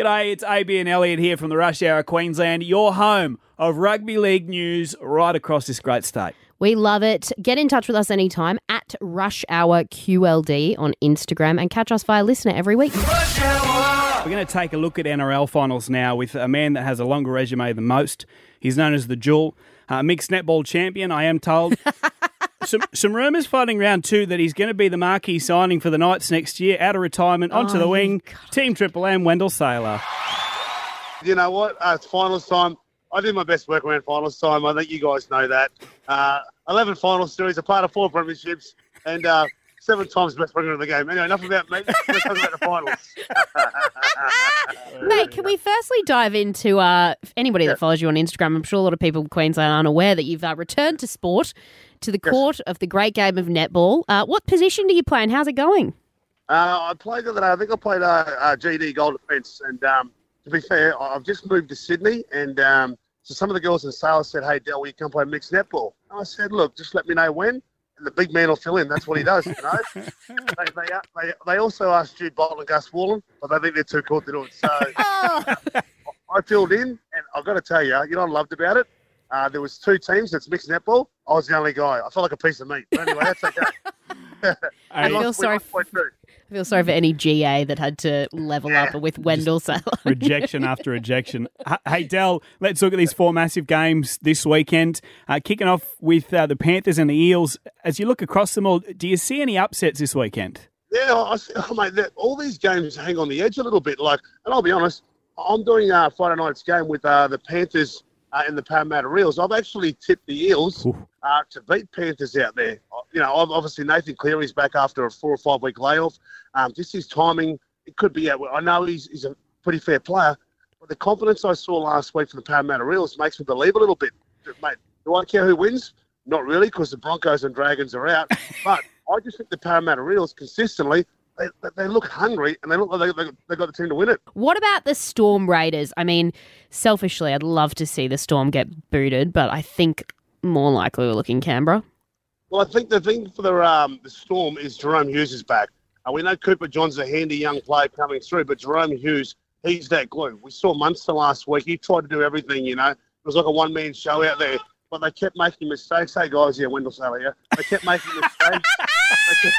G'day, it's AB and Elliot here from the Rush Hour Queensland, your home of rugby league news right across this great state. We love it. Get in touch with us anytime at Rush Hour QLD on Instagram and catch us via LiSTNR every week. We're going to take a look at NRL finals now with a man that has a longer resume than most. He's known as the Jewel, uh, mixed netball champion, I am told. some some rumours floating around too that he's going to be the marquee signing for the Knights next year, out of retirement, onto Oh, the you wing. Team Triple M, Wendell Sailor. You know what? Uh, it's finals time. I did my best work around finals time. I think you guys know that. Uh, 11 final series, a part of four premierships, and uh, seven times the best winger in the game. Anyway, enough about me. Let's talk about the finals. Mate, can we firstly dive into uh, anybody that follows you on Instagram? I'm sure a lot of people in Queensland aren't aware that you've uh, returned to sport, to the court of the great game of netball. Uh, what position do you play and how's it going? Uh, I played the other day. I think I played uh, uh, GD goal defence. And um, to be fair, I've just moved to Sydney. And um, so some of the girls in sales said, "Hey, Del, will you come play mixed netball?" And I said, "Look, just let me know when." And the big man will fill in. That's what he does, you know. they, they, they, they also asked Jude Bolton and Gus Worland, but they think they're too cool to do it. So I filled in, and I've got to tell you, you know what I loved about it? Uh, there was two teams that's mixed netball. I was the only guy. I felt like a piece of meat. But anyway, that's okay. I feel sorry. lost by two. I feel sorry for any GA that had to level up with Wendell Sailor. rejection after rejection. Hey, Dell, let's look at these four massive games this weekend. Uh, kicking off with uh, the Panthers and the Eels. As you look across them all, do you see any upsets this weekend? Yeah, I, see- oh, mate, that, all these games hang on the edge a little bit. Like, and I'll be honest, I'm doing uh, Friday night's game with uh, the Panthers uh, and the Parramatta Eels. I've actually tipped the Eels uh, to beat Panthers out there. You know, obviously Nathan Cleary's back after a four or five week layoff. Um, just his timing, it could be. out. I know he's, he's a pretty fair player, but the confidence I saw last week from the Parramatta Eels makes me believe a little bit. Mate, do I care who wins? Not really, because the Broncos and Dragons are out. but I just think the Parramatta Eels consistently, they, they- look hungry and they look like they, they got the team to win it. What about the Storm Raiders? I mean, selfishly, I'd love to see the Storm get booted, but I think more likely we're looking Canberra. Well, I think the thing for the um, the Storm is Jahrome Hughes is back. Uh, we know Cooper John's a handy young player coming through, but Jahrome Hughes, he's that glue. We saw Munster last week. He tried to do everything, you know. It was like a one man show out there, but they kept making mistakes. Hey, guys, yeah, Wendell Sailor, yeah. They kept making mistakes.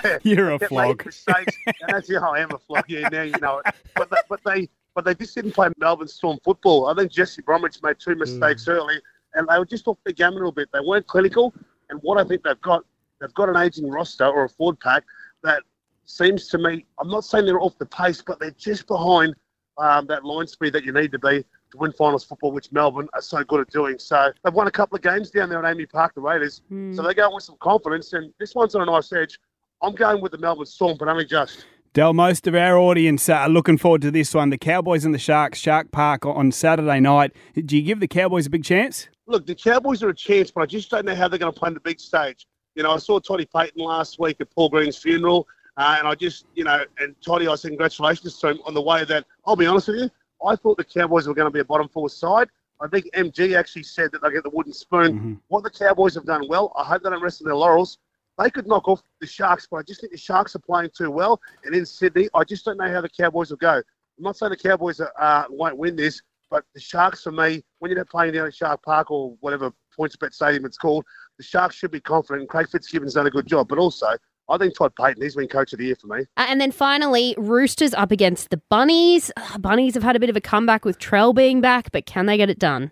Kept- You're a flog. mistakes. And that's, yeah, I am a flog. Yeah, now you know it. But they, but they but they just didn't play Melbourne Storm football. I think Jesse Bromwich made two mistakes early, and they were just off the game a little bit. They weren't clinical. And what I think they've got, they've got an aging roster or a forward pack that seems to me. I'm not saying they're off the pace, but they're just behind um, that line speed that you need to be to win finals football, which Melbourne are so good at doing. So they've won a couple of games down there at AAMI Park, the Raiders. So they go with some confidence, and this one's on a nice edge. I'm going with the Melbourne Storm, but only just. Dell, most of our audience are looking forward to this one. The Cowboys and the Sharks, Shark Park on Saturday night. Do you give the Cowboys a big chance? Look, the Cowboys are a chance, but I just don't know how they're going to play on the big stage. You know, I saw Toddy Payten last week at Paul Green's funeral, uh, and I just, you know, and Toddy, I said congratulations to him on the way that, I'll be honest with you, I thought the Cowboys were going to be a bottom four side. I think MG actually said that they'll get the wooden spoon. What the Cowboys have done well, I hope they don't rest on their laurels. They could knock off the Sharks, but I just think the Sharks are playing too well. And in Sydney, I just don't know how the Cowboys will go. I'm not saying the Cowboys are, uh, won't win this, but the Sharks, for me, when you're playing down at Shark Park or whatever Points PointsBet Stadium it's called, the Sharks should be confident. And Craig Fitzgibbon's done a good job. But also, I think Todd Payten, he's been coach of the year for me. Uh, and then finally, Roosters up against the Bunnies. Bunnies have had a bit of a comeback with Trell being back, but can they get it done?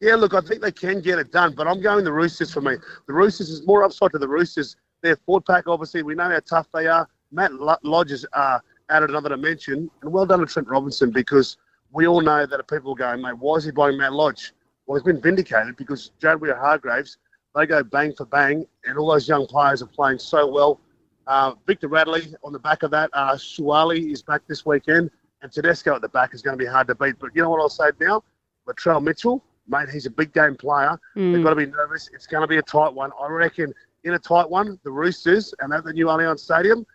Yeah, look, I think they can get it done, but I'm going the Roosters for me. The Roosters is more upside to the Roosters. Their forward pack, obviously, we know how tough they are. Matt Lo- Lodge has uh, added another dimension, and well done to Trent Robinson because we all know that people are going, mate, why is he buying Matt Lodge? Well, he's been vindicated because Jared Hargreaves, they go bang for bang, and all those young players are playing so well. Uh, Victor Radley on the back of that. Uh, Suaalii is back this weekend, and Tedesco at the back is going to be hard to beat. But you know what I'll say now? Latrell Mitchell, mate, he's a big game player. They've hmm. got to be nervous. It's going to be a tight one. I reckon in a tight one, the Roosters and at the new Allianz Stadium,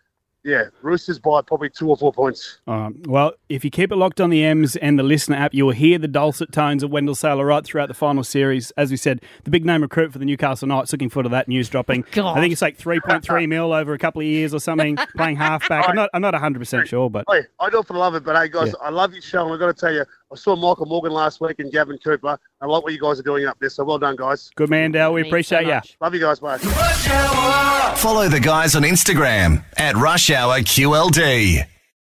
yeah, Roosters by probably two or four points. All right. Well, if you keep it locked on the M's and the LiSTNR app, you will hear the dulcet tones of Wendell Sailor right throughout the final series. As we said, the big name recruit for the Newcastle Knights. Looking forward to that news dropping. God. I think it's like three point three mil over a couple of years or something. playing halfback. I'm not. I'm not 100 percent sure, but Hey, I do it for the love of it, but hey, guys, Yeah. I love your show, and I've got to tell you, I saw Michael Morgan last week and Gavin Cooper. I like what you guys are doing up there, so well done, guys. good man, Dale. We Thanks appreciate so you. Love you guys, bye. Follow the guys on Instagram at Rush Hour QLD.